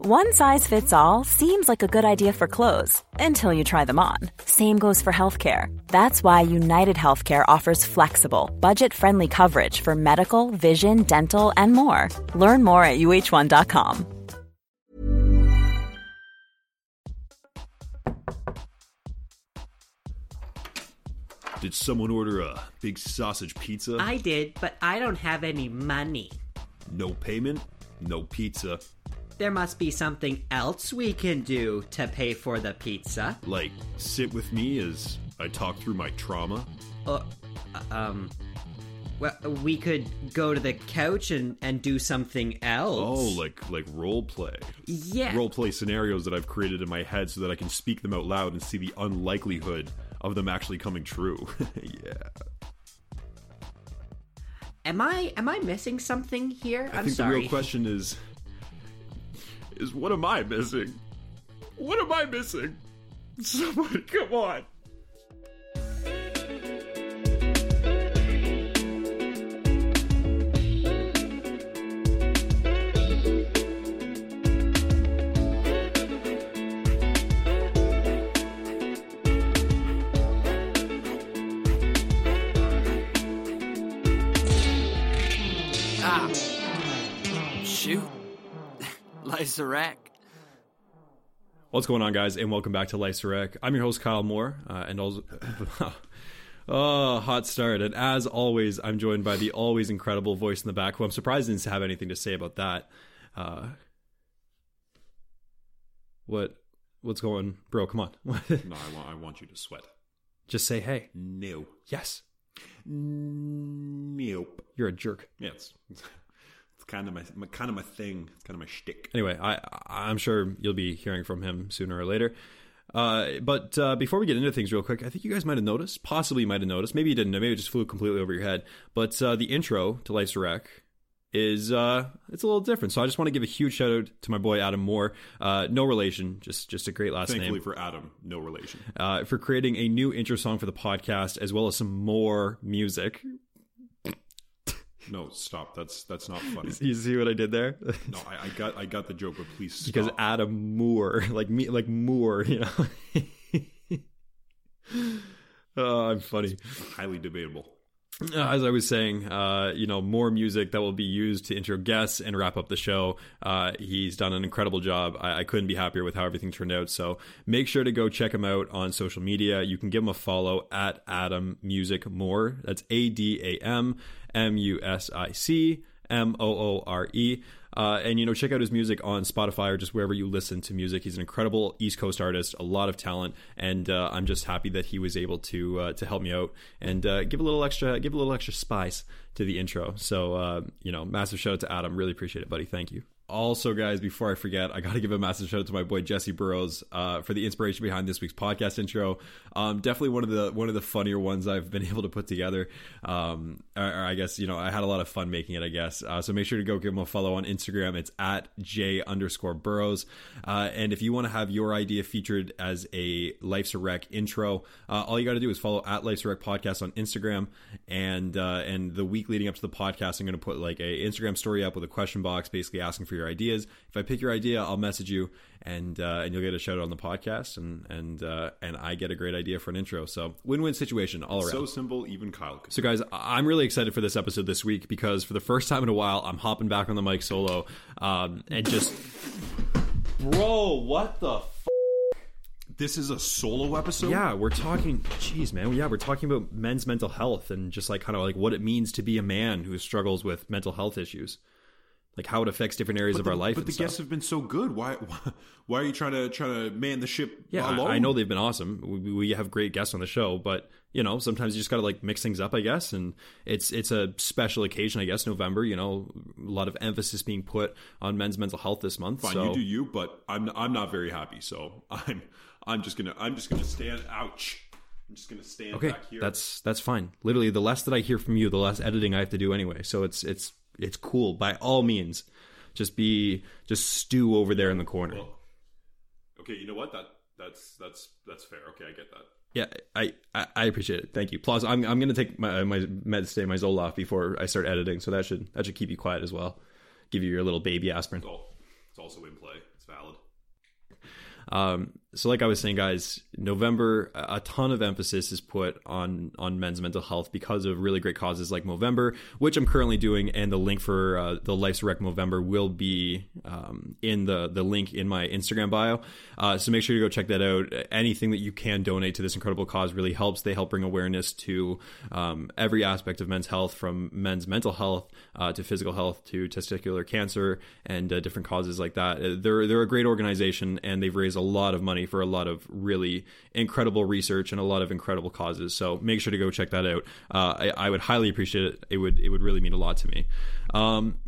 One size fits all seems like a good idea for clothes until you try them on. Same goes for healthcare. That's why United Healthcare offers flexible, budget-friendly coverage for medical, vision, dental, and more. Learn more at uh1.com. Did someone order a big sausage pizza? I did, but I don't have any money. No payment, no pizza. There must be something else we can do to pay for the pizza. Like, sit with me as I talk through my trauma? Uh, um, well, we could go to the couch and, and do something else. Oh, like like role play. yeah. Role play scenarios that I've created in my head so that I can speak them out loud and see the unlikelihood of them actually coming true. yeah. Am I am I missing something here? I I'm think sorry. the real question is is what am I missing? What am I missing? Somebody come on. Life's. What's going on, guys, and welcome back to Life's a I'm your host, Kyle Moore, uh, and also, oh, hot start. And as always, I'm joined by the always incredible voice in the back, who I'm surprised didn't have anything to say about that. Uh, what, what's going, bro? Come on, No, I want I want you to sweat. just say hey. No. Yes, Nope. you're a jerk. Yeah, it's, it's kind of my, my kind of my thing. It's kind of my shtick. anyway, I I'm sure you'll be hearing from him sooner or later. Uh, but uh, before we get into things real quick, I think you guys might have noticed, possibly you might have noticed, maybe you didn't know, maybe it just flew completely over your head. But uh, the intro to Life's a Wreck is uh, it's a little different. So I just want to give a huge shout out to my boy Adam Moore. Uh, no relation, just just a great last Thankfully name. for Adam, no relation. uh, for creating a new intro song for the podcast, as well as some more music. No, stop. That's that's not funny. You see what I did there? No, I, I got I got the joke, but please stop. because Adam Moore, like me, like Moore, you know. oh, I'm funny. highly debatable. Uh, as I was saying, uh, you know, more music that will be used to intro guests and wrap up the show. Uh, he's done an incredible job. I, I couldn't be happier with how everything turned out. So make sure to go check him out on social media. You can give him a follow at Adam Music Moore. That's A D A M M U S I C M O O R E. Uh, and you know, check out his music on Spotify or just wherever you listen to music. He's an incredible East Coast artist, a lot of talent, and uh, I'm just happy that he was able to uh, to help me out and uh, give a little extra give a little extra spice to the intro. So uh, you know, massive shout out to Adam. Really appreciate it, buddy. Thank you. Also, guys, before I forget, I got to give a massive shout out to my boy Jesse Burrows uh, for the inspiration behind this week's podcast intro. Um, definitely one of the one of the funnier ones I've been able to put together. Um, or, or I guess you know I had a lot of fun making it. I guess uh, so. Make sure to go give him a follow on Instagram. It's at j underscore Burrows. Uh, and if you want to have your idea featured as a Life's a Wreck intro, uh, all you got to do is follow at Life's a Wreck podcast on Instagram. And uh, and the week leading up to the podcast, I'm going to put like a Instagram story up with a question box, basically asking for your ideas. If I pick your idea, I'll message you, and uh, and you'll get a shout out on the podcast, and and uh, and I get a great idea for an intro. So win win situation all around. So simple, even Kyle could. So, guys, I'm really excited for this episode this week because for the first time in a while, I'm hopping back on the mic solo um, and just. Bro, what the f- this is a solo episode. Yeah, we're talking. Jeez, man. Yeah, we're talking about men's mental health and just like kind of like what it means to be a man who struggles with mental health issues. Like how it affects different areas of our life. But the stuff. guests have been so good. Why, why? Why are you trying to trying to man the ship Yeah, I- alone? I, know they've been awesome. We, we have great guests on the show, but you know, sometimes you just got to like mix things up, I guess. And it's it's a special occasion, I guess. November, you know, a lot of emphasis being put on men's mental health this month. Fine, so you do you, but I'm I'm not very happy. So I'm I'm just gonna I'm just gonna stand. Ouch! I'm just gonna stand okay, back here. that's that's fine. Literally, the less that I hear from you, the less editing I have to do anyway. So it's it's it's cool. By all means, just be just stew over there in the corner. Well, okay. You know what? That that's that's that's fair. Okay, I get that. Yeah, I, I, I appreciate it. Thank you. Plus, I'm I'm gonna take my my meds today, my Zoloft before I start editing, so that should that should keep you quiet as well. Give you your little baby aspirin. It's all it's also in play. It's valid. Um, so, like I was saying, guys, November, a ton of emphasis is put on on men's mental health because of really great causes like Movember, which I'm currently doing, and the link for uh, the Life's Wreck Movember will be um, in the the link in my Instagram bio. Uh, so make sure you go check that out. Anything that you can donate to this incredible cause really helps. They help bring awareness to um, every aspect of men's health, from men's mental health uh, to physical health to testicular cancer and uh, different causes like that. Uh, They're they're a great organization, and they've raised a lot of money for a lot of really incredible research and a lot of incredible causes. So make sure to go check that out. Uh, I, I would highly appreciate it. It would it would really mean a lot to me. Um,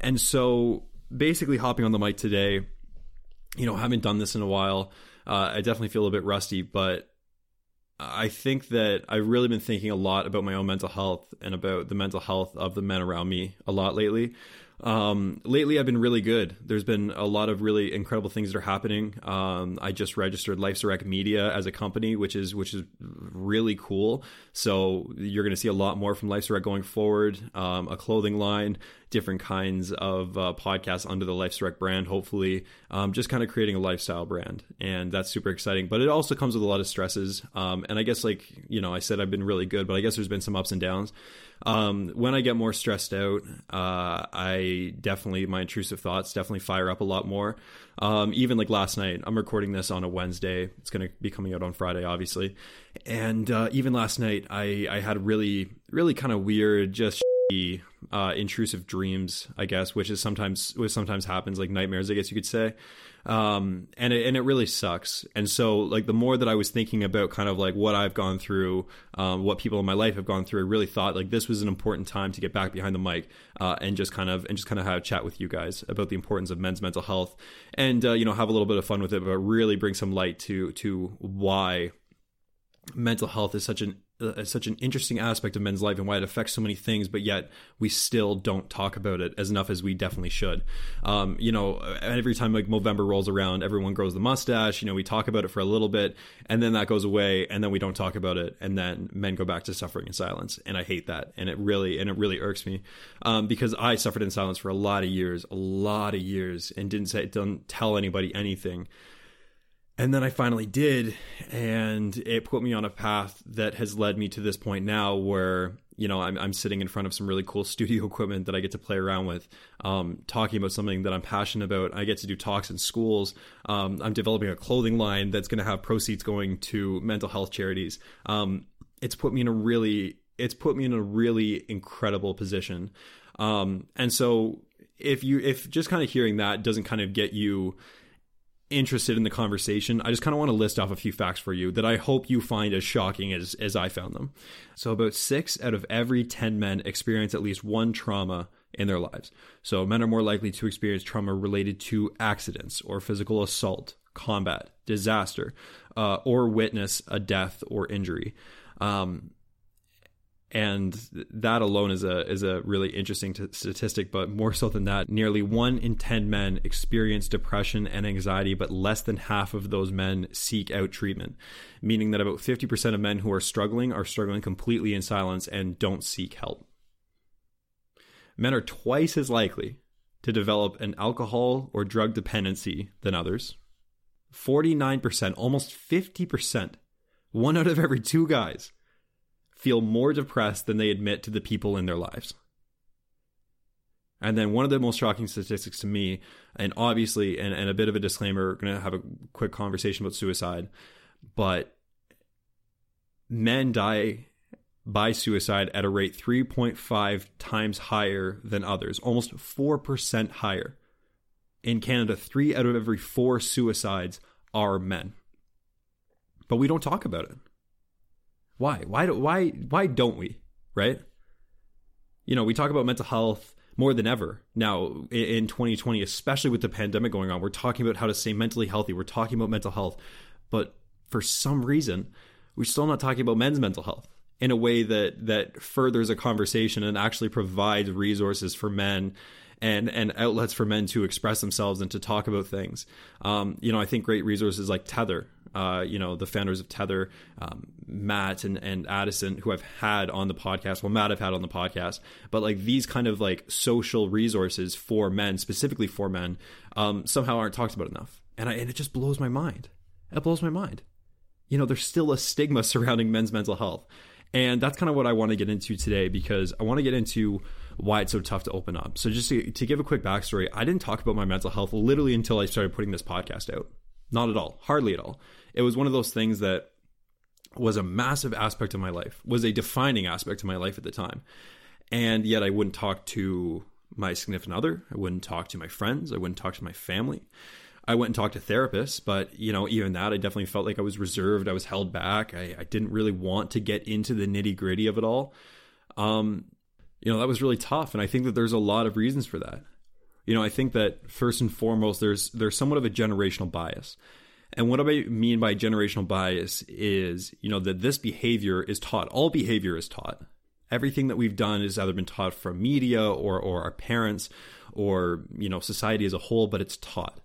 and so basically, hopping on the mic today, you know, haven't done this in a while. Uh, I definitely feel a bit rusty, but I think that I've really been thinking a lot about my own mental health and about the mental health of the men around me a lot lately. Um, lately, I've been really good. There's been a lot of really incredible things that are happening. Um, I just registered Life's a Wreck Media as a company, which is which is really cool. So you're going to see a lot more from Life's a Wreck going forward. Um, a clothing line, different kinds of uh, podcasts under the Life's a Wreck brand. Hopefully, um, just kind of creating a lifestyle brand, and that's super exciting. But it also comes with a lot of stresses. Um, and I guess like you know, I said I've been really good, but I guess there's been some ups and downs. Um, when I get more stressed out, uh, I definitely my intrusive thoughts definitely fire up a lot more. Um, even like last night, I'm recording this on a Wednesday. It's going to be coming out on Friday, obviously. And uh, even last night, I I had really really kind of weird just uh, intrusive dreams, I guess, which is sometimes which sometimes happens, like nightmares, I guess you could say. Um, and it, and it really sucks. And so, like, the more that I was thinking about kind of like what I've gone through, um, what people in my life have gone through, I really thought like this was an important time to get back behind the mic uh, and just kind of and just kind of have a chat with you guys about the importance of men's mental health, and uh, you know have a little bit of fun with it, but really bring some light to to why mental health is such an uh, such an interesting aspect of men's life and why it affects so many things, but yet we still don't talk about it as enough as we definitely should. Um, you know, every time like Movember rolls around, everyone grows the mustache. You know, we talk about it for a little bit, and then that goes away, and then we don't talk about it, and then men go back to suffering in silence, and I hate that, and it really and it really irks me um, because I suffered in silence for a lot of years, a lot of years, and didn't say didn't tell anybody anything. And then I finally did, and it put me on a path that has led me to this point now where, you know, I'm, I'm sitting in front of some really cool studio equipment that I get to play around with, um, talking about something that I'm passionate about. I get to do talks in schools. Um, I'm developing a clothing line that's going to have proceeds going to mental health charities. Um, it's put me in a really, it's put me in a really incredible position. Um, and so if you, if just kind of hearing that doesn't kind of get you, interested in the conversation, I just kind of want to list off a few facts for you that I hope you find as shocking as, as I found them. So, about six out of every 10 men experience at least one trauma in their lives. So, men are more likely to experience trauma related to accidents or physical assault, combat, disaster, uh, or witness a death or injury. Um, and that alone is a is a really interesting t- statistic but more so than that nearly 1 in 10 men experience depression and anxiety but less than half of those men seek out treatment meaning that about 50% of men who are struggling are struggling completely in silence and don't seek help. Men are twice as likely to develop an alcohol or drug dependency than others. 49% almost 50% one out of every two guys feel more depressed than they admit to the people in their lives. And then one of the most shocking statistics to me, and obviously, and, and a bit of a disclaimer, we're going to have a quick conversation about suicide, but men die by suicide at a rate 3.5 times higher than others, almost 4% higher. In Canada, three out of every four suicides are men. But we don't talk about it. Why? Why do, why why don't we? Right? You know, we talk about mental health more than ever now in 2020, especially with the pandemic going on. We're talking about how to stay mentally healthy. We're talking about mental health. But for some reason, we're still not talking about men's mental health in a way that that furthers a conversation and actually provides resources for men and and outlets for men to express themselves and to talk about things. Um, you know, I think great resources like Tether, uh, you know, the founders of Tether, um, Matt and, and Addison, who I've had on the podcast. Well, Matt I've had on the podcast, but like these kind of like social resources for men, specifically for men, um, somehow aren't talked about enough. And I, and it just blows my mind. It blows my mind. You know, there's still a stigma surrounding men's mental health. And that's kind of what I want to get into today because I want to get into why it's so tough to open up. So, just to, to give a quick backstory, I didn't talk about my mental health literally until I started putting this podcast out. Not at all, hardly at all. It was one of those things that was a massive aspect of my life, was a defining aspect of my life at the time. And yet, I wouldn't talk to my significant other, I wouldn't talk to my friends, I wouldn't talk to my family. I went and talked to therapists, but you know, even that, I definitely felt like I was reserved. I was held back. I, I didn't really want to get into the nitty gritty of it all. Um, you know, that was really tough, and I think that there's a lot of reasons for that. You know, I think that first and foremost, there's there's somewhat of a generational bias. And what I mean by generational bias is, you know, that this behavior is taught. All behavior is taught. Everything that we've done has either been taught from media or or our parents or, you know, society as a whole, but it's taught.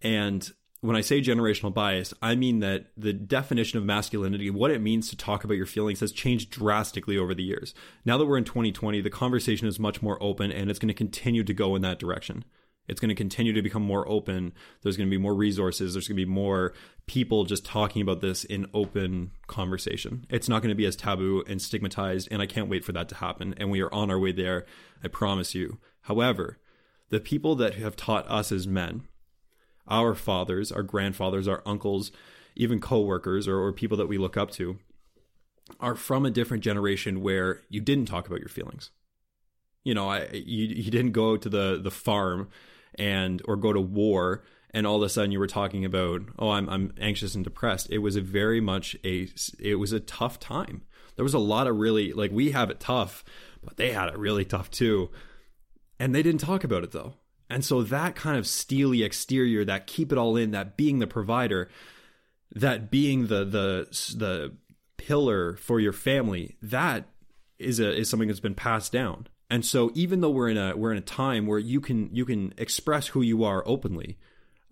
And when I say generational bias, I mean that the definition of masculinity, what it means to talk about your feelings, has changed drastically over the years. Now that we're in 2020, the conversation is much more open and it's going to continue to go in that direction. It's going to continue to become more open. There's going to be more resources. There's going to be more people just talking about this in open conversation. It's not going to be as taboo and stigmatized, and I can't wait for that to happen. And we are on our way there, I promise you. However, the people that have taught us as men, our fathers, our grandfathers, our uncles, even coworkers or, or people that we look up to are from a different generation where you didn't talk about your feelings. You know, I you, you didn't go to the the farm and or go to war and all of a sudden you were talking about oh I'm I'm anxious and depressed. It was a very much a it was a tough time. There was a lot of really like we have it tough, but they had it really tough too. And they didn't talk about it though. And so that kind of steely exterior, that keep it all in, that being the provider, that being the the the pillar for your family, that is a is something that's been passed down. And so even though we're in a we're in a time where you can you can express who you are openly,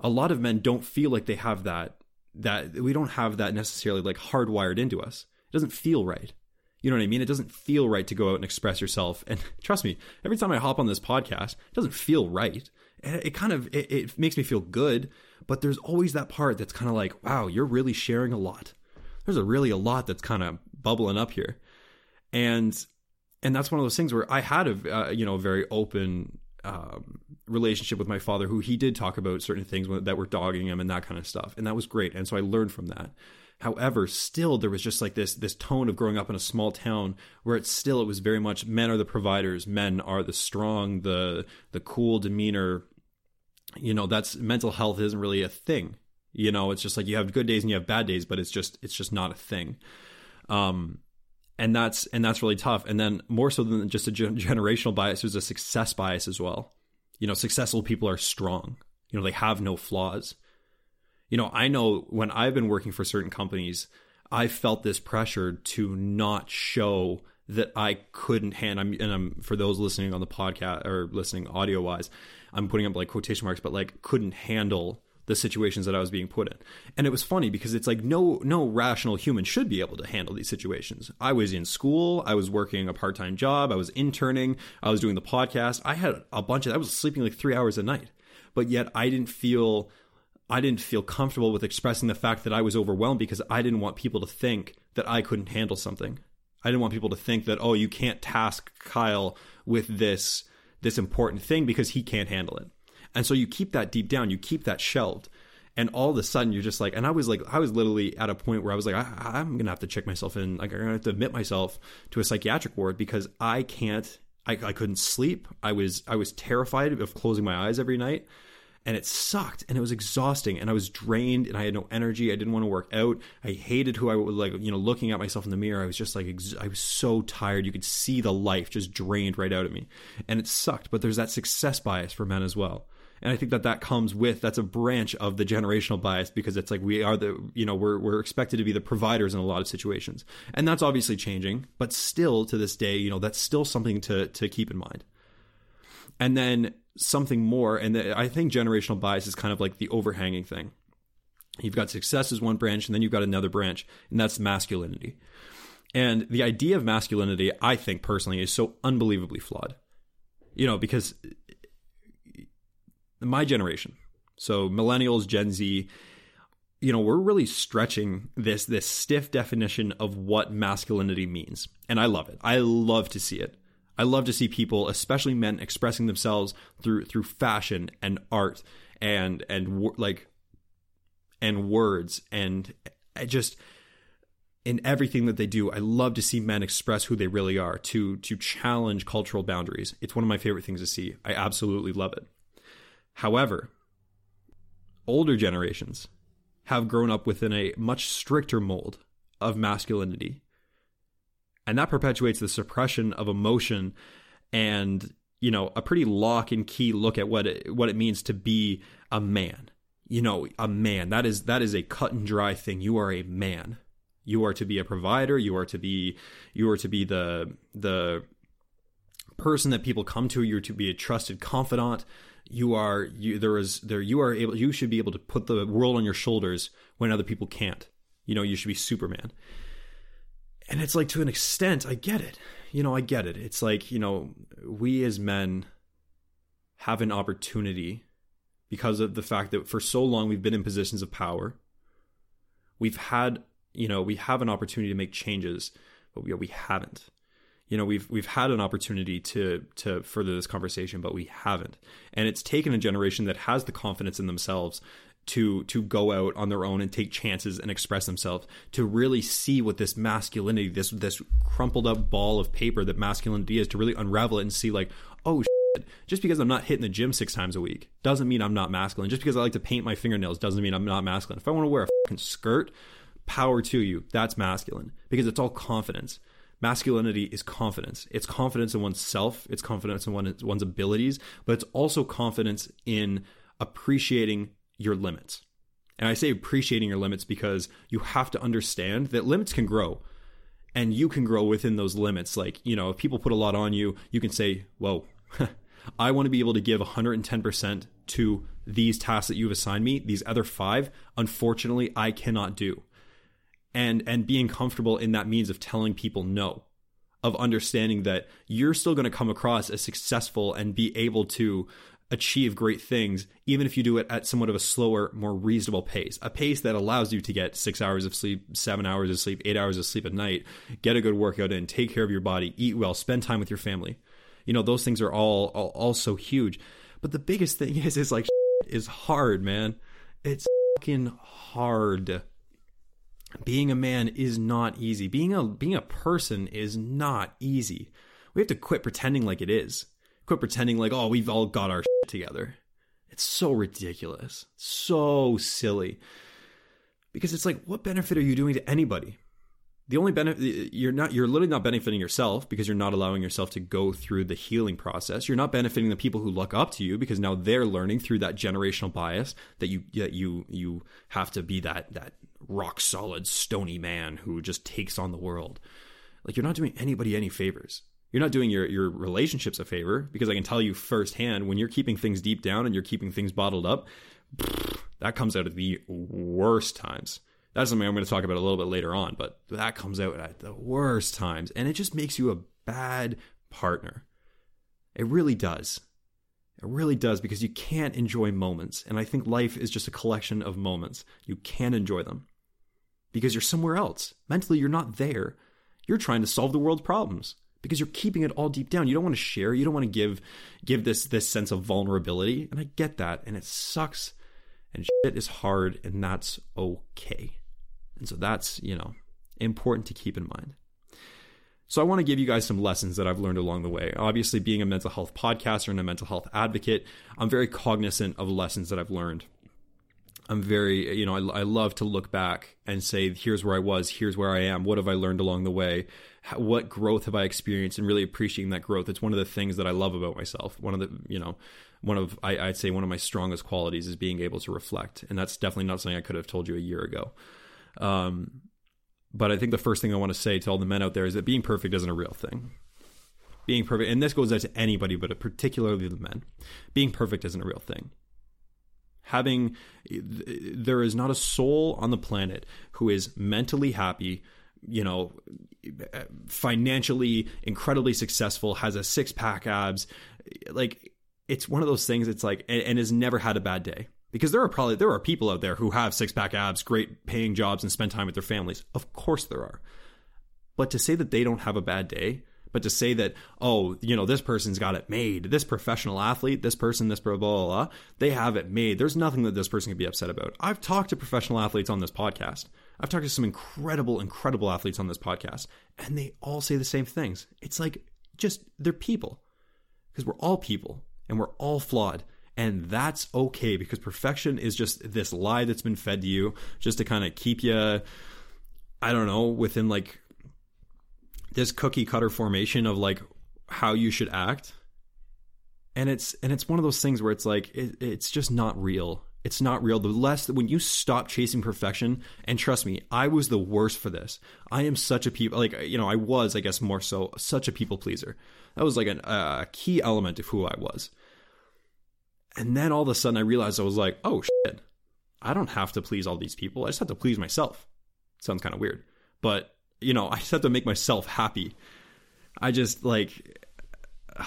a lot of men don't feel like they have that that we don't have that necessarily like hardwired into us. It doesn't feel right. You know what I mean? It doesn't feel right to go out and express yourself. And trust me, every time I hop on this podcast, it doesn't feel right. It kind of it, it makes me feel good, but there's always that part that's kind of like, wow, you're really sharing a lot. There's a really a lot that's kind of bubbling up here, and and that's one of those things where I had a uh, you know very open um, relationship with my father, who he did talk about certain things that were dogging him and that kind of stuff, and that was great. And so I learned from that. However, still there was just like this this tone of growing up in a small town where it's still it was very much men are the providers, men are the strong, the the cool demeanor. You know, that's mental health isn't really a thing. You know, it's just like you have good days and you have bad days, but it's just it's just not a thing. Um and that's and that's really tough. And then more so than just a generational bias, there's a success bias as well. You know, successful people are strong. You know, they have no flaws you know, I know when I've been working for certain companies, I felt this pressure to not show that I couldn't handle. I'm, and I'm for those listening on the podcast or listening audio wise, I'm putting up like quotation marks, but like couldn't handle the situations that I was being put in. And it was funny because it's like no no rational human should be able to handle these situations. I was in school, I was working a part-time job, I was interning, I was doing the podcast. I had a bunch of I was sleeping like 3 hours a night. But yet I didn't feel I didn't feel comfortable with expressing the fact that I was overwhelmed because I didn't want people to think that I couldn't handle something. I didn't want people to think that oh you can't task Kyle with this this important thing because he can't handle it. And so you keep that deep down, you keep that shelved. and all of a sudden you're just like and i was like i was literally at a point where i was like I, am gonna have to check myself in like i'm gonna have to admit myself to a psychiatric ward because i can't I, I couldn't sleep. I was i was terrified of closing my eyes every night. And it sucked and it was exhausting and i was drained and i had no energy. I didn't want to work out. I hated who i was like you know looking at myself in the mirror. I was just like ex- i was so tired. You could see the life just drained right out of me. And it sucked but there's that success bias for men as well and I think that that comes with that's a branch of the generational bias because it's like we are the you know we're we're expected to be the providers in a lot of situations, and that's obviously changing, but still to this day, you know that's still something to to keep in mind. And then something more, and the, I think generational bias is kind of like the overhanging thing. You've got success as one branch, and then you've got another branch, and that's masculinity. And the idea of masculinity, I think personally, is so unbelievably flawed. You know, because my generation, so millennials, Gen Z, you know, we're really stretching this this stiff definition of what masculinity means, and I love it. I love to see it. I love to see people, especially men, expressing themselves through through fashion and art and and like and words and just in everything that they do. I love to see men express who they really are, to to challenge cultural boundaries. It's one of my favorite things to see. I absolutely love it. However, older generations have grown up within a much stricter mold of masculinity. And that perpetuates the suppression of emotion and, you know, a pretty lock and key look at what it, what it means to be a man. You know, a man. That is that is a cut and dry thing. You are a man. You are to be a provider, you are to be you are to be the the person that people come to, you're to be a trusted confidant you are you there is there you are able you should be able to put the world on your shoulders when other people can't. You know you should be superman. And it's like to an extent i get it. You know i get it. It's like you know we as men have an opportunity because of the fact that for so long we've been in positions of power. We've had you know we have an opportunity to make changes but we, we haven't you know we've we've had an opportunity to to further this conversation but we haven't. And it's taken a generation that has the confidence in themselves to to go out on their own and take chances and express themselves to really see what this masculinity this this crumpled up ball of paper that masculinity is to really unravel it and see like oh shit, just because I'm not hitting the gym six times a week doesn't mean I'm not masculine. Just because I like to paint my fingernails doesn't mean I'm not masculine. If I want to wear a fucking skirt power to you. That's masculine because it's all confidence masculinity is confidence. It's confidence in oneself, it's confidence in one, one's abilities, but it's also confidence in appreciating your limits. And I say appreciating your limits because you have to understand that limits can grow and you can grow within those limits. Like, you know, if people put a lot on you, you can say, whoa, I want to be able to give 110% to these tasks that you've assigned me. These other five, unfortunately, I cannot do and and being comfortable in that means of telling people no of understanding that you're still going to come across as successful and be able to achieve great things even if you do it at somewhat of a slower more reasonable pace a pace that allows you to get 6 hours of sleep 7 hours of sleep 8 hours of sleep at night get a good workout in take care of your body eat well spend time with your family. You know those things are all all, all so huge. But the biggest thing is is like is hard man. It's fucking hard being a man is not easy. Being a being a person is not easy. We have to quit pretending like it is. Quit pretending like oh we've all got our shit together. It's so ridiculous. So silly. Because it's like what benefit are you doing to anybody? The only benefit you're not you're literally not benefiting yourself because you're not allowing yourself to go through the healing process. You're not benefiting the people who look up to you because now they're learning through that generational bias that you that you you have to be that that rock solid, stony man who just takes on the world. Like you're not doing anybody any favors. You're not doing your, your relationships a favor because I can tell you firsthand when you're keeping things deep down and you're keeping things bottled up, that comes out at the worst times. That's something I'm going to talk about a little bit later on, but that comes out at the worst times. And it just makes you a bad partner. It really does. It really does because you can't enjoy moments. And I think life is just a collection of moments. You can enjoy them because you're somewhere else. Mentally, you're not there. You're trying to solve the world's problems because you're keeping it all deep down. You don't want to share. You don't want to give give this this sense of vulnerability. And I get that, and it sucks. And shit is hard, and that's okay. And so that's, you know, important to keep in mind. So I want to give you guys some lessons that I've learned along the way. Obviously, being a mental health podcaster and a mental health advocate, I'm very cognizant of lessons that I've learned. I'm very, you know, I, I, love to look back and say, here's where I was, here's where I am, what have I learned along the way, How, what growth have I experienced, and really appreciating that growth. It's one of the things that I love about myself. One of the, you know, one of, I, I'd say one of my strongest qualities is being able to reflect. And that's definitely not something I could have told you a year ago. Um, but I think the first thing I want to say to all the men out there is that being perfect isn't a real thing. Being perfect, and this goes out to anybody, but particularly the men, being perfect isn't a real thing. Having, there is not a soul on the planet who is mentally happy, you know, financially incredibly successful, has a six pack abs. Like, it's one of those things, it's like, and, and has never had a bad day because there are probably there are people out there who have six pack abs, great paying jobs, and spend time with their families. Of course there are. But to say that they don't have a bad day, but to say that, oh, you know, this person's got it made, this professional athlete, this person, this blah, blah, blah, they have it made. There's nothing that this person can be upset about. I've talked to professional athletes on this podcast. I've talked to some incredible, incredible athletes on this podcast, and they all say the same things. It's like just they're people because we're all people and we're all flawed. And that's okay because perfection is just this lie that's been fed to you just to kind of keep you, I don't know, within like this cookie cutter formation of like how you should act. And it's and it's one of those things where it's like it, it's just not real. It's not real. The less when you stop chasing perfection, and trust me, I was the worst for this. I am such a people like you know I was I guess more so such a people pleaser. That was like a key element of who I was. And then all of a sudden I realized I was like, oh shit, I don't have to please all these people. I just have to please myself. Sounds kind of weird. But, you know, I just have to make myself happy. I just like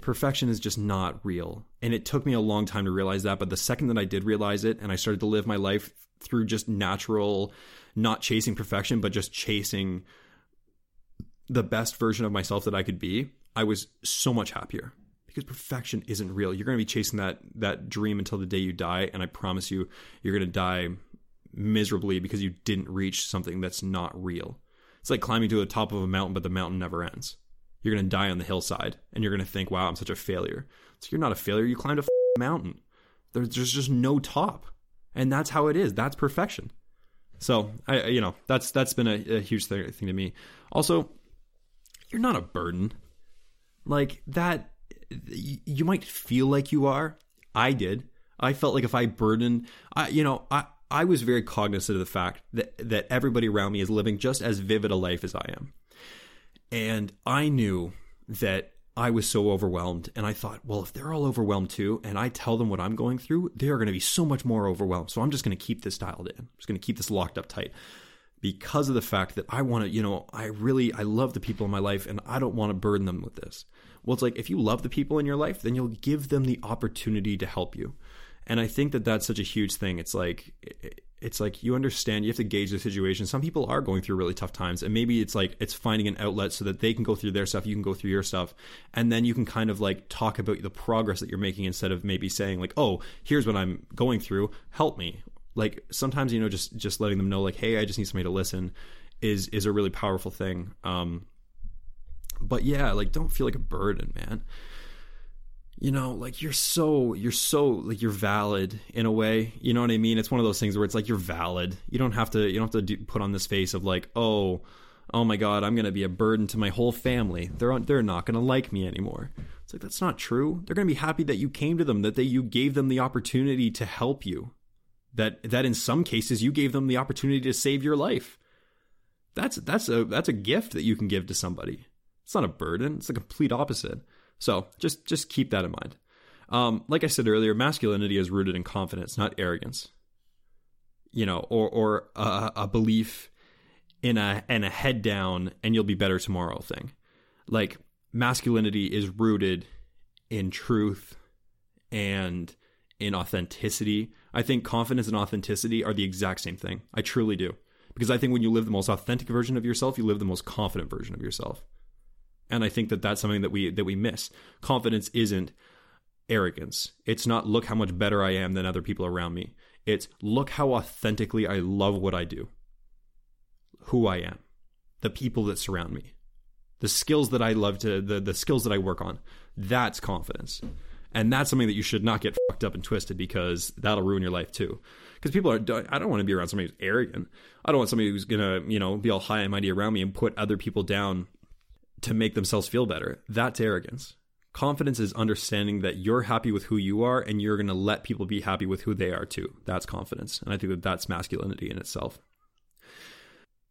perfection is just not real. And it took me a long time to realize that. But the second that I did realize it and I started to live my life through just natural, not chasing perfection, but just chasing the best version of myself that I could be, I was so much happier because perfection isn't real. You're going to be chasing that that dream until the day you die, and I promise you, you're going to die miserably because you didn't reach something that's not real. It's like climbing to the top of a mountain, but the mountain never ends. You're going to die on the hillside, and you're going to think, "Wow, I'm such a failure." So you're not a failure. You climbed a mountain. There's just no top, and that's how it is. That's perfection. So I, you know, that's that's been a, a huge thing, thing to me. Also, you're not a burden. Like that you might feel like you are. I did. I felt like if I burdened, I, you know, I, I was very cognizant of the fact that, that everybody around me is living just as vivid a life as I am. And I knew that I was so overwhelmed. And I thought, well, if they're all overwhelmed too, and I tell them what I'm going through, they are going to be so much more overwhelmed. So I'm just going to keep this dialed in. I'm just going to keep this locked up tight because of the fact that I want to, you know, I really, I love the people in my life and I don't want to burden them with this. Well, it's like if you love the people in your life, then you'll give them the opportunity to help you. And I think that that's such a huge thing. It's like it's like you understand you have to gauge the situation. Some people are going through really tough times, and maybe it's like it's finding an outlet so that they can go through their stuff, you can go through your stuff, and then you can kind of like talk about the progress that you're making instead of maybe saying like, "Oh, here's what I'm going through, help me." Like sometimes you know just just letting them know like, "Hey, I just need somebody to listen." is is a really powerful thing. Um, but yeah, like don't feel like a burden, man. You know, like you're so you're so like you're valid in a way. You know what I mean? It's one of those things where it's like you're valid. You don't have to you don't have to do, put on this face of like, "Oh, oh my god, I'm going to be a burden to my whole family. They're they're not going to like me anymore." It's like that's not true. They're going to be happy that you came to them, that they you gave them the opportunity to help you. That that in some cases you gave them the opportunity to save your life. That's that's a that's a gift that you can give to somebody. It's not a burden. It's the complete opposite. So just just keep that in mind. Um, like I said earlier, masculinity is rooted in confidence, not arrogance. You know, or or a, a belief in a in a head down and you'll be better tomorrow thing. Like masculinity is rooted in truth and in authenticity. I think confidence and authenticity are the exact same thing. I truly do. Because I think when you live the most authentic version of yourself, you live the most confident version of yourself and I think that that's something that we that we miss. Confidence isn't arrogance. It's not look how much better I am than other people around me. It's look how authentically I love what I do, who I am, the people that surround me, the skills that I love to, the, the skills that I work on. That's confidence. And that's something that you should not get fucked up and twisted because that'll ruin your life too. Because people are, I don't want to be around somebody who's arrogant. I don't want somebody who's going to, you know, be all high and mighty around me and put other people down to make themselves feel better. That's arrogance. Confidence is understanding that you're happy with who you are and you're going to let people be happy with who they are too. That's confidence. And I think that that's masculinity in itself.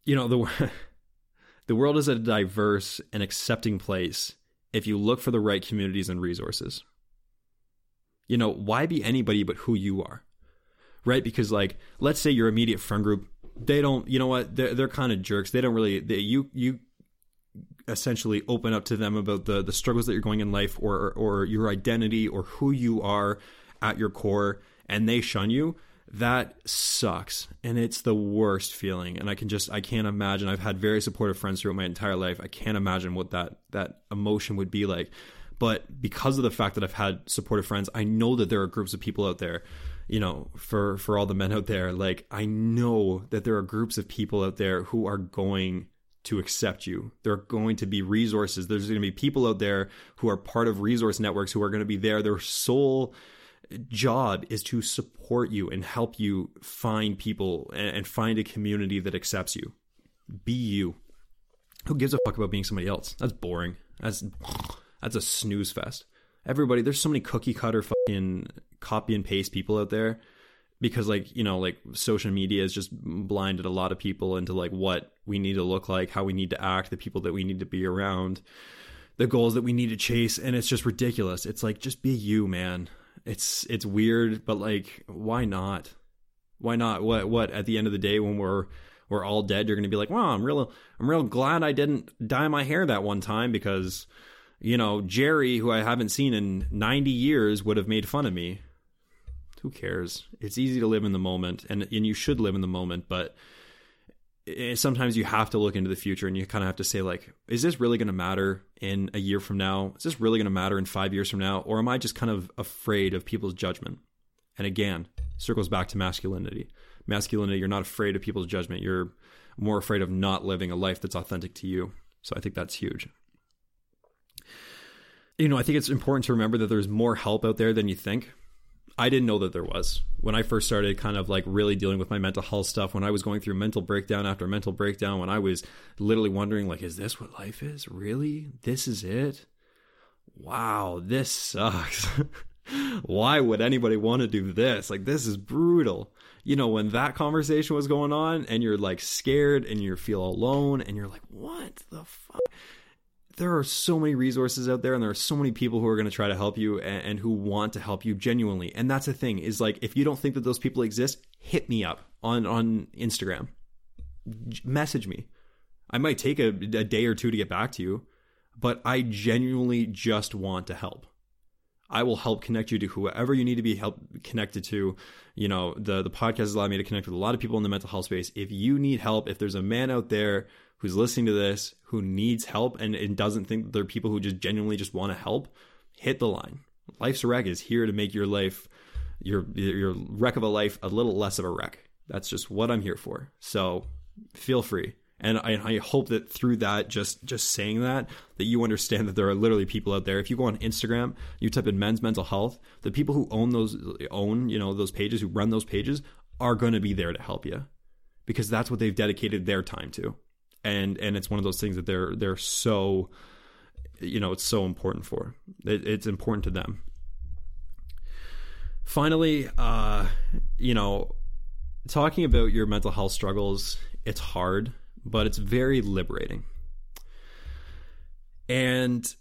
You know, the the world is a diverse and accepting place if you look for the right communities and resources. You know, why be anybody but who you are? Right? Because like let's say your immediate friend group they don't you know what they're, they're kind of jerks they don't really they, you you essentially open up to them about the the struggles that you're going in life or or your identity or who you are at your core and they shun you that sucks. And it's the worst feeling. And i can just i can't imagine. I've had very supportive friends throughout my entire life. I can't imagine what that that emotion would be like. But because of the fact that i've had supportive friends i know that there are groups of people out there you know for for all the men out there. Like i know that there are groups of people out there who are going to accept you. There are going to be resources. There's going to be people out there who are part of resource networks who are going to be there. Their sole job is to support you and help you find people and find a community that accepts you. Be you. Who gives a fuck about being somebody else? That's boring. That's that's a snooze fest. Everybody, there's so many cookie cutter fucking copy and paste people out there because like you know like social media has just blinded a lot of people into like what we need to look like how we need to act the people that we need to be around the goals that we need to chase and it's just ridiculous. It's like just be you man. It's it's weird but like why not? Why not? What what at the end of the day when we're we're all dead you're to be like wow i'm real i'm real glad i didn't dye my hair that one time because you know jerry who i haven't seen in 90 years would have made fun of me who cares? It's easy to live in the moment, and and you should live in the moment, but sometimes you have to look into the future and you kind of have to say like is this really going to matter in a year from now? Is this really going to matter in 5 years from now? Or am i just kind of afraid of people's judgment? And again circles back to masculinity. Masculinity you're not afraid of people's judgment. You're more afraid of not living a life that's authentic to you. So i think that's huge. You know i think it's important to remember that there's more help out there than you think I didn't know that there was. When I first started kind of like really dealing with my mental health stuff when I was going through mental breakdown after mental breakdown when I was literally wondering like is this what life is? Really? This is it? Wow this sucks. Why would anybody want to do this? Like this is brutal. You know when that conversation was going on and you're like scared and you feel alone and you're like what the fuck there are so many resources out there and there are so many people who are going to try to help you and, and, who want to help you genuinely and that's the thing is like if you don't think that those people exist hit me up on on instagram message me i might take a, a day or two to get back to you but i genuinely just want to help I will help connect you to whoever you need to be help connected to. You know, the the podcast has allowed me to connect with a lot of people in the mental health space. If you need help, if there's a man out there who's listening to this who needs help and, and doesn't think there are people who just genuinely just want to help, hit the line. Life's a wreck is here to make your life, your your wreck of a life, a little less of a wreck. That's just what I'm here for. So feel free. And I, I, hope that through that, just just saying that, that you understand that there are literally people out there. If you go on Instagram, you type in men's mental health, the people who own those own you know those pages, who run those pages, are going to be there to help you, because that's what they've dedicated their time to and and it's one of those things that they're they're so you know it's so important for. It, it's important to them. Finally uh you know talking about your mental health struggles it's hard but it's very liberating. And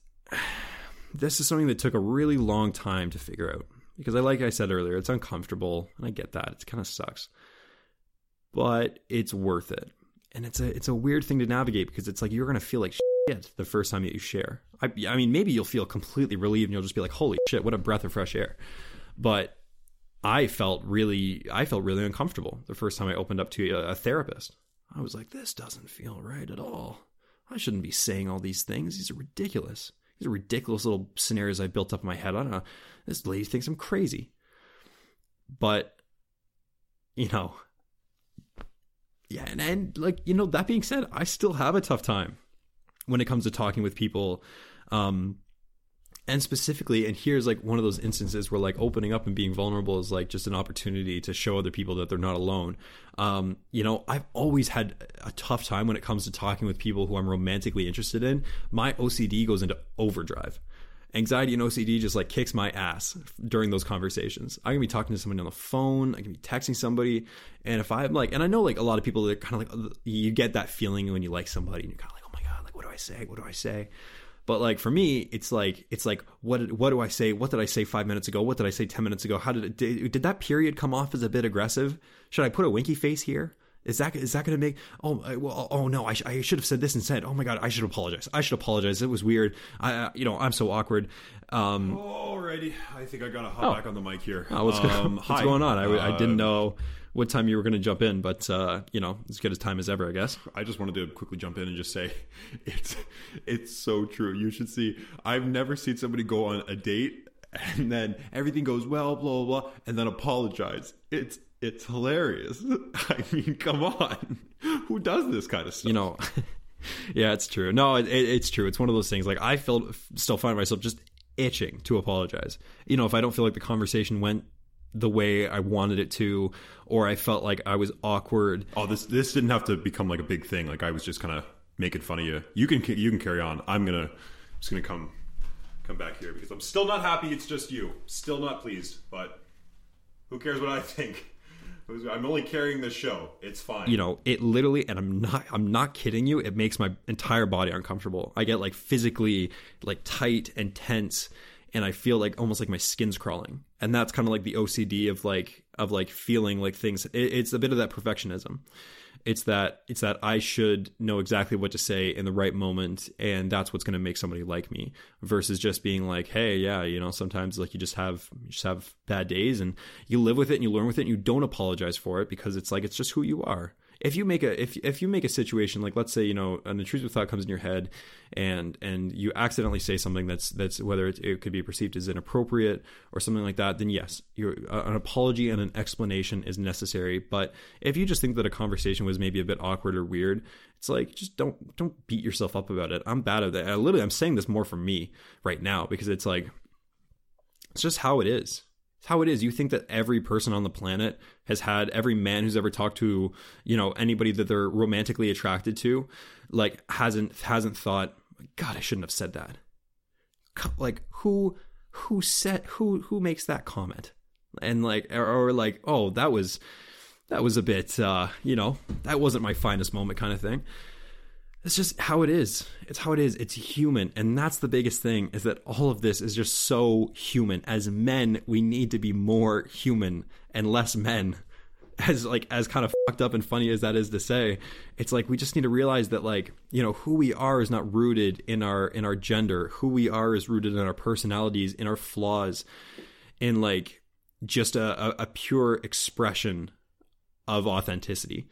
this is something that took a really long time to figure out because I like I said earlier it's uncomfortable and I get that. It kind of sucks. But it's worth it and it's a it's a weird thing to navigate because it's like you're gonna feel like shit the first time that you share. I, I mean, maybe you'll feel completely relieved and you'll just be like, "Holy shit, what a breath of fresh air!" But I felt really, I felt really uncomfortable the first time I opened up to a, a therapist. I was like, "This doesn't feel right at all. I shouldn't be saying all these things. These are ridiculous. These are ridiculous little scenarios I built up in my head. I don't know. This lady thinks I'm crazy. But, you know, yeah, and, and like, you know, that being said, I still have a tough time when it comes to talking with people. Um, and specifically and here's like one of those instances where like opening up and being vulnerable is like just an opportunity to show other people that they're not alone um, you know i've always had a tough time when it comes to talking with people who i'm romantically interested in my ocd goes into overdrive anxiety and ocd just like kicks my ass during those conversations i can be talking to somebody on the phone i can be texting somebody and if i'm like and i know like a lot of people that kind of like uh, you get that feeling when you like somebody and you're kind of like oh my god like what do i say what do i say but like for me, it's like it's like what what do I say? What did I say five minutes ago? What did I say ten minutes ago? How did it did, did that period come off as a bit aggressive? Should I put a winky face here? Is that is that going to make oh well oh no I, sh- I should have said this instead oh my god I should apologize I should apologize it was weird I you know I'm so awkward um alrighty I think I gotta hop oh. back on the mic here oh, what's, um, what's going on I, I didn't uh, know what time you were going to jump in, but uh, you know, as good as time as ever, I guess. I just wanted to quickly jump in and just say, it's it's so true. You should see. I've never seen somebody go on a date and then everything goes well, blah blah blah, and then apologize. It's it's hilarious. I mean, come on, who does this kind of stuff? You know. yeah, it's true. No, it, it, it's true. It's one of those things. Like I feel, still find myself just itching to apologize. You know, if I don't feel like the conversation went the way I wanted it to, or I felt like I was awkward. Oh, this this didn't have to become like a big thing. Like I was just kind of making fun of you. You can you can carry on. I'm gonna just gonna come come back here because I'm still not happy. It's just you. Still not pleased. But who cares what I think? I'm only carrying this show. It's fine. You know, it literally, and I'm not, I'm not kidding you. It makes my entire body uncomfortable. I get like physically, like tight and tense, and I feel like almost like my skin's crawling. And that's kind of like the OCD of like of like feeling like things. It, it's a bit of that perfectionism. It's that it's that I should know exactly what to say in the right moment, and that's what's going to make somebody like me. Versus just being like, hey, yeah, you know, sometimes like you just have you just have bad days, and you live with it and you learn with it, and you don't apologize for it because it's like it's just who you are if you make a if if you make a situation like let's say you know an intrusive thought comes in your head and and you accidentally say something that's that's whether it, it could be perceived as inappropriate or something like that then yes your an apology and an explanation is necessary. But if you just think that a conversation was maybe a bit awkward or weird it's like just don't don't beat yourself up about it. I'm bad at that. I literally i'm saying this more for me right now because it's like it's just how it is it's how it is. You think that every person on the planet has had every man who's ever talked to, you know, anybody that they're romantically attracted to, like hasn't hasn't thought, God, I shouldn't have said that. Like who who said who who makes that comment? And like or, or like, oh, that was that was a bit uh, you know, that wasn't my finest moment kind of thing it's just how it is. It's how it is. It's human. And that's the biggest thing is that all of this is just so human. As men, we need to be more human and less men. As like as kind of fucked up and funny as that is to say, it's like we just need to realize that like, you know, who we are is not rooted in our in our gender. Who we are is rooted in our personalities, in our flaws, in like just a, a, a pure expression of authenticity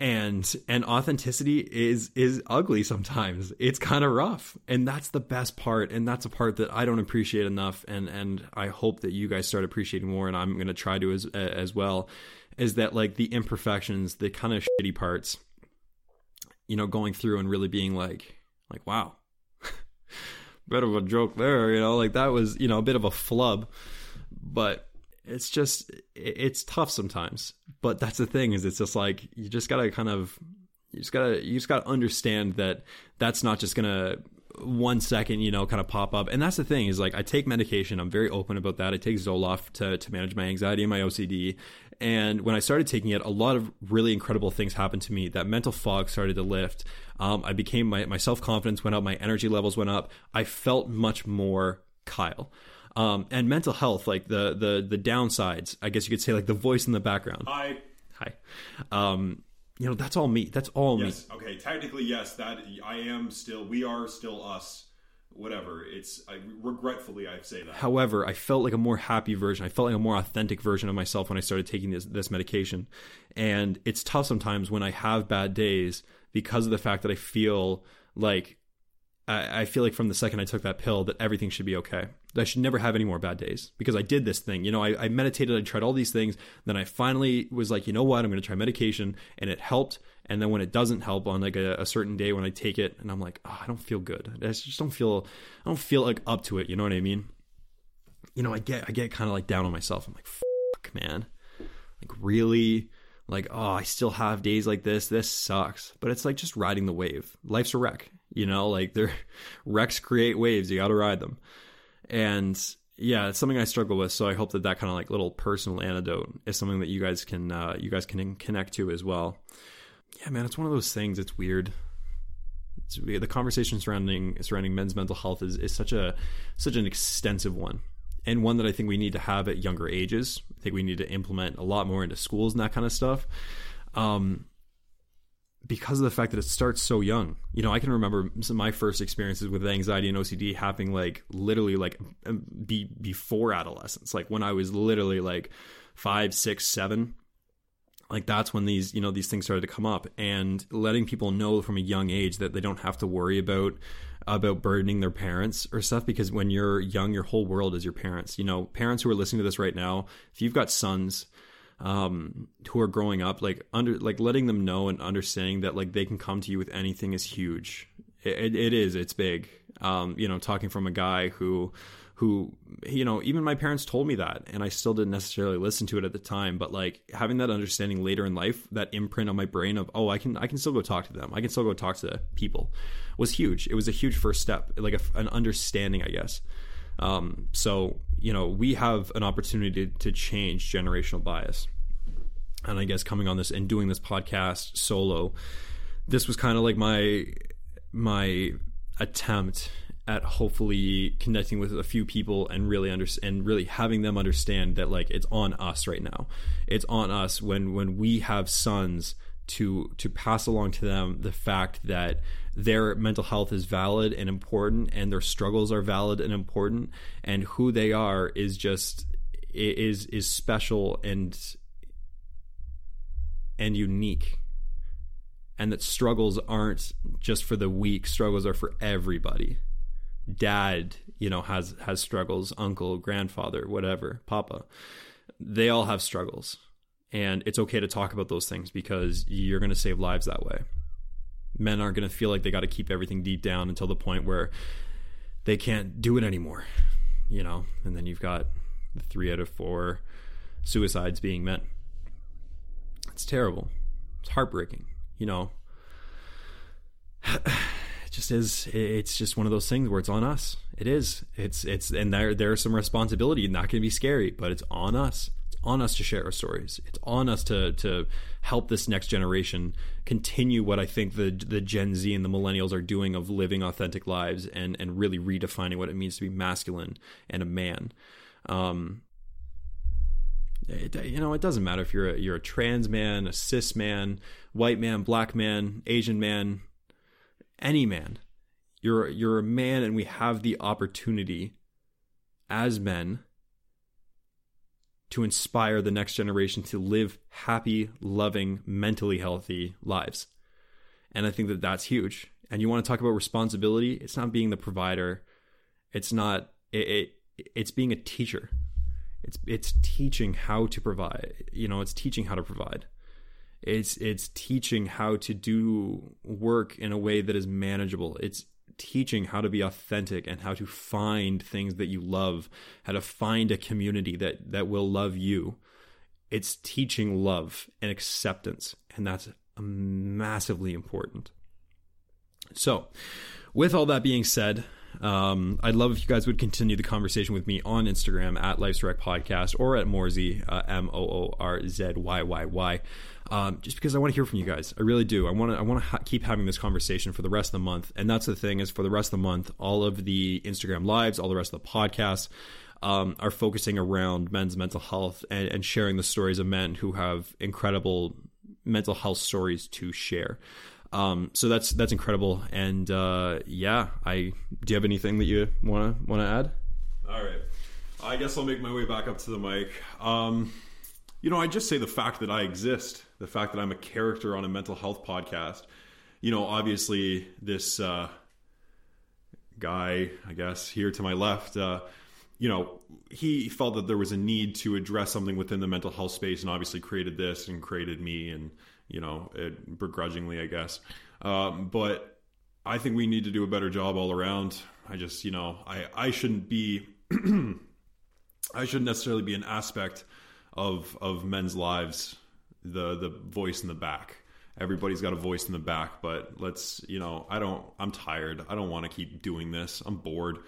and and authenticity is is ugly sometimes. It's kind of rough. And that's the best part. And that's a part that i don't appreciate enough. And and i hope that you guys start appreciating more and i'm going to try to as as well is that like the imperfections the kind of shitty parts you know going through and really being like like wow. Bit of a joke there you know like that was you know a bit of a flub. But it's just it's tough sometimes. But that's the thing is it's just like you just gotta kind of you just gotta you just gotta understand that that's not just gonna one second you know kind of pop up. And that's the thing is like i take medication. I'm very open about that. I take zoloft to, to manage my anxiety and my ocd and when i started taking it a lot of really incredible things happened to me. That mental fog started to lift. Um, i became my, my self-confidence went up. My energy levels went up. I felt much more kyle um, and mental health, like the the the downsides, I guess you could say, like the voice in the background. Hi, hi. Um, you know, that's all me. That's all yes. me. Okay, technically, yes. That I am still. We are still us. Whatever. It's I, regretfully I say that. However, I felt like a more happy version. I felt like a more authentic version of myself when I started taking this this medication. And it's tough sometimes when I have bad days because of the fact that I feel like I, I feel like from the second I took that pill that everything should be okay. I should never have any more bad days because I did this thing. You know, I, I meditated, I tried all these things. Then I finally was like, you know what, I'm going to try medication, and it helped. And then when it doesn't help on like a, a, certain day when I take it, and I'm like, oh, I don't feel good. I just don't feel, I don't feel like up to it. You know what I mean? You know, I get, I get kind of like down on myself. I'm like, fuck, man, like really, like oh, I still have days like this. This sucks. But it's like just riding the wave. Life's a wreck. You know, like they're wrecks create waves. You got to ride them. And yeah, it's something I struggle with. So I hope that that kind of like little personal antidote is something that you guys can uh, you guys can connect to as well yeah, man, it's one of those things. It's weird. It's, the conversation surrounding surrounding men's mental health is, is such a such an extensive one, and one that I think we need to have at younger ages. I think we need to implement a lot more into schools and that kind of stuff. Um, because of the fact that it starts so young. You know, I can remember my first experiences with anxiety and OCD happening like literally like um, be before adolescence, like when I was literally like five, six, seven like that's when these you know these things started to come up and letting people know from a young age that they don't have to worry about about burdening their parents or stuff because when you're young your whole world is your parents you know parents who are listening to this right now if you've got sons um, who are growing up like under like letting them know and understanding that like they can come to you with anything is huge. It, it, it is. It's big. Um, you know talking from a guy who who you know even my parents told me that and i still didn't necessarily listen to it at the time but like having that understanding later in life that imprint on my brain of oh i can i can still go talk to them. I can still go talk to people was huge. It was a huge first step like a, an understanding i guess. Um, so you know we have an opportunity to, to change generational bias and i guess coming on this and doing this podcast solo this was kind of like my my attempt at hopefully connecting with a few people and really under and really having them understand that like it's on us right now. It's on us when when we have sons to to pass along to them the fact that their mental health is valid and important and their struggles are valid and important and who they are is just is is special and and unique and that struggles aren't just for the weak struggles are for everybody dad, you know, has has struggles, uncle, grandfather, whatever, papa. They all have struggles. And it's okay to talk about those things because you're going to save lives that way. Men aren't going to feel like they got to keep everything deep down until the point where they can't do it anymore, you know? And then you've got three out of four suicides being men. It's terrible. It's heartbreaking, you know? it just is it's just one of those things where it's on us it is it's it's and there there's some responsibility not going to be scary but it's on us on us to share our stories it's on us to to help this next generation continue what i think the the gen z and the millennials are doing of living authentic lives and and really redefining what it means to be masculine and a man um it, you know, it doesn't matter if you're a, you're a trans man, a cis man, white man, black man, Asian man, any man. You're you're a man and we have the opportunity as men to inspire the next generation to live happy, loving, mentally healthy lives. And I think that that's huge. And you want to talk about responsibility? It's not being the provider. It's not it, it it's being a teacher. It's it's teaching how to provide. You know, it's teaching how to provide. It's it's teaching how to do work in a way that is manageable. It's teaching how to be authentic and how to find things that you love, how to find a community that that will love you. It's teaching love and acceptance, and that's massively important. So, with all that being said, um, I'd love if you guys would continue the conversation with me on Instagram at Life's Wreck Podcast or at Moorzy, uh, M O O R Z Y Y Y um, just because I want to hear from you guys. I really do. I want to. I want to ha- keep having this conversation for the rest of the month. And that's the thing is for the rest of the month, all of the Instagram lives, all the rest of the podcasts. Um, are focusing around men's mental health and, and sharing the stories of men who have incredible mental health stories to share. Um, so that's that's incredible. And uh, yeah, I do you have anything that you wanna wanna add? All right, I guess I'll make my way back up to the mic. Um, you know, I just say the fact that I exist, the fact that I'm a character on a mental health podcast. You know, obviously this uh, guy, I guess, here to my left, uh, you know, he felt that there was a need to address something within the mental health space, and obviously created this and created me, and you know, it, begrudgingly, I guess. Um, but I think we need to do a better job all around. I just, you know, I I shouldn't be, I shouldn't necessarily be an aspect of of men's lives, the the voice in the back. Everybody's got a voice in the back but let's you know i don't i'm tired. I don't want to keep doing this. I'm bored.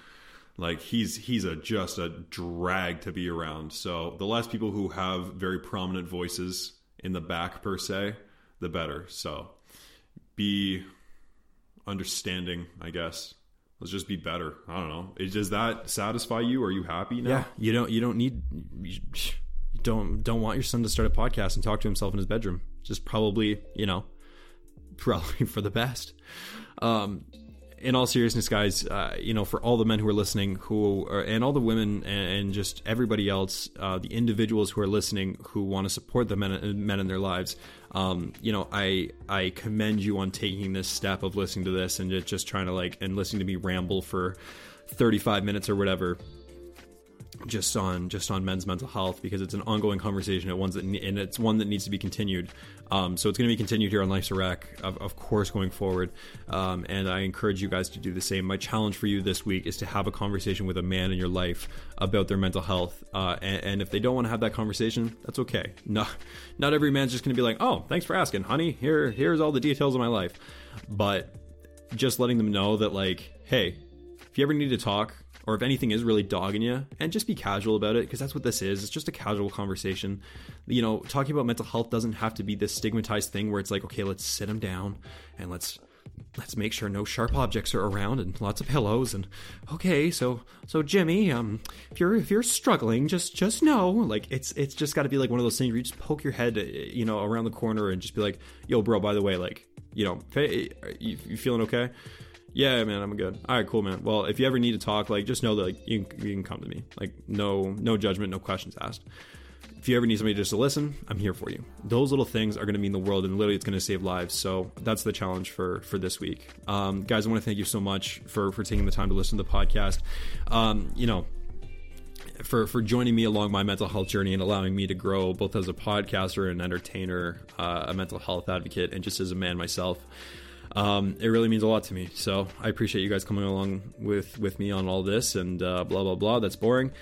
Like he's he's a just a drag to be around. So the less people who have very prominent voices in the back per se the better. So be understanding i guess. Let's just be better. I don't know. Does that satisfy you? Are you happy now? Yeah, you don't you don't need you don't don't want your son to start a podcast and talk to himself in his bedroom. Just probably you know probably for the best. Um, in all seriousness, guys, uh, you know, for all the men who are listening, who are, and all the women, and, just everybody else, uh, the individuals who are listening, who want to support the men, men in their lives, um, you know, I I commend you on taking this step of listening to this and just, trying to like and listening to me ramble for thirty five minutes or whatever just on just on men's mental health because it's an ongoing conversation and ones that and it's one that needs to be continued. Um, so it's going to be continued here on Life's a Wreck, of, of course, going forward. Um, and I encourage you guys to do the same. My challenge for you this week is to have a conversation with a man in your life about their mental health. Uh, and, and, if they don't want to have that conversation, that's okay. No, not every man's just going to be like, "Oh, thanks for asking, honey. Here, here's all the details of my life." But just letting them know that, like, hey, if you ever need to talk, or if anything is really dogging you, and just be casual about it because that's what this is. It's just a casual conversation. You know, talking about mental health doesn't have to be this stigmatized thing where it's like, okay, let's sit them down and let's let's make sure no sharp objects are around and lots of pillows and okay so so jimmy um if you're if you're struggling just just know like it's it's just got to be like one of those things where you just poke your head you know around the corner and just be like yo bro by the way like you know hey you, you feeling okay yeah, man, I'm good. All right, cool, man. Well, if you ever need to talk, like, just know that like you can, you can come to me. Like, no, no judgment, no questions asked. If you ever need somebody just to listen, I'm here for you. Those little things are going to mean the world, and literally, it's going to save lives. So that's the challenge for for this week, um, guys. I want to thank you so much for for taking the time to listen to the podcast. Um, you know, for for joining me along my mental health journey and allowing me to grow both as a podcaster and entertainer, uh, a mental health advocate, and just as a man myself um, it really means a lot to me. So I appreciate you guys coming along with with me on all this and uh, blah blah blah. That's boring.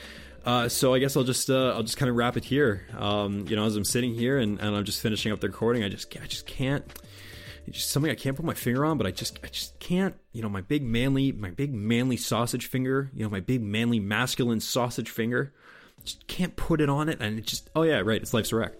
Uh, so I guess I'll just uh, I'll just kind of wrap it here. Um, you know, as I'm sitting here and, and I'm just finishing up the recording, I just I just can't. It's just something I can't put my finger on, but I just I just can't. You know, my big manly my big manly sausage finger. You know, my big manly masculine sausage finger. Just can't put it on it, and it just oh yeah, right. It's life's a wreck.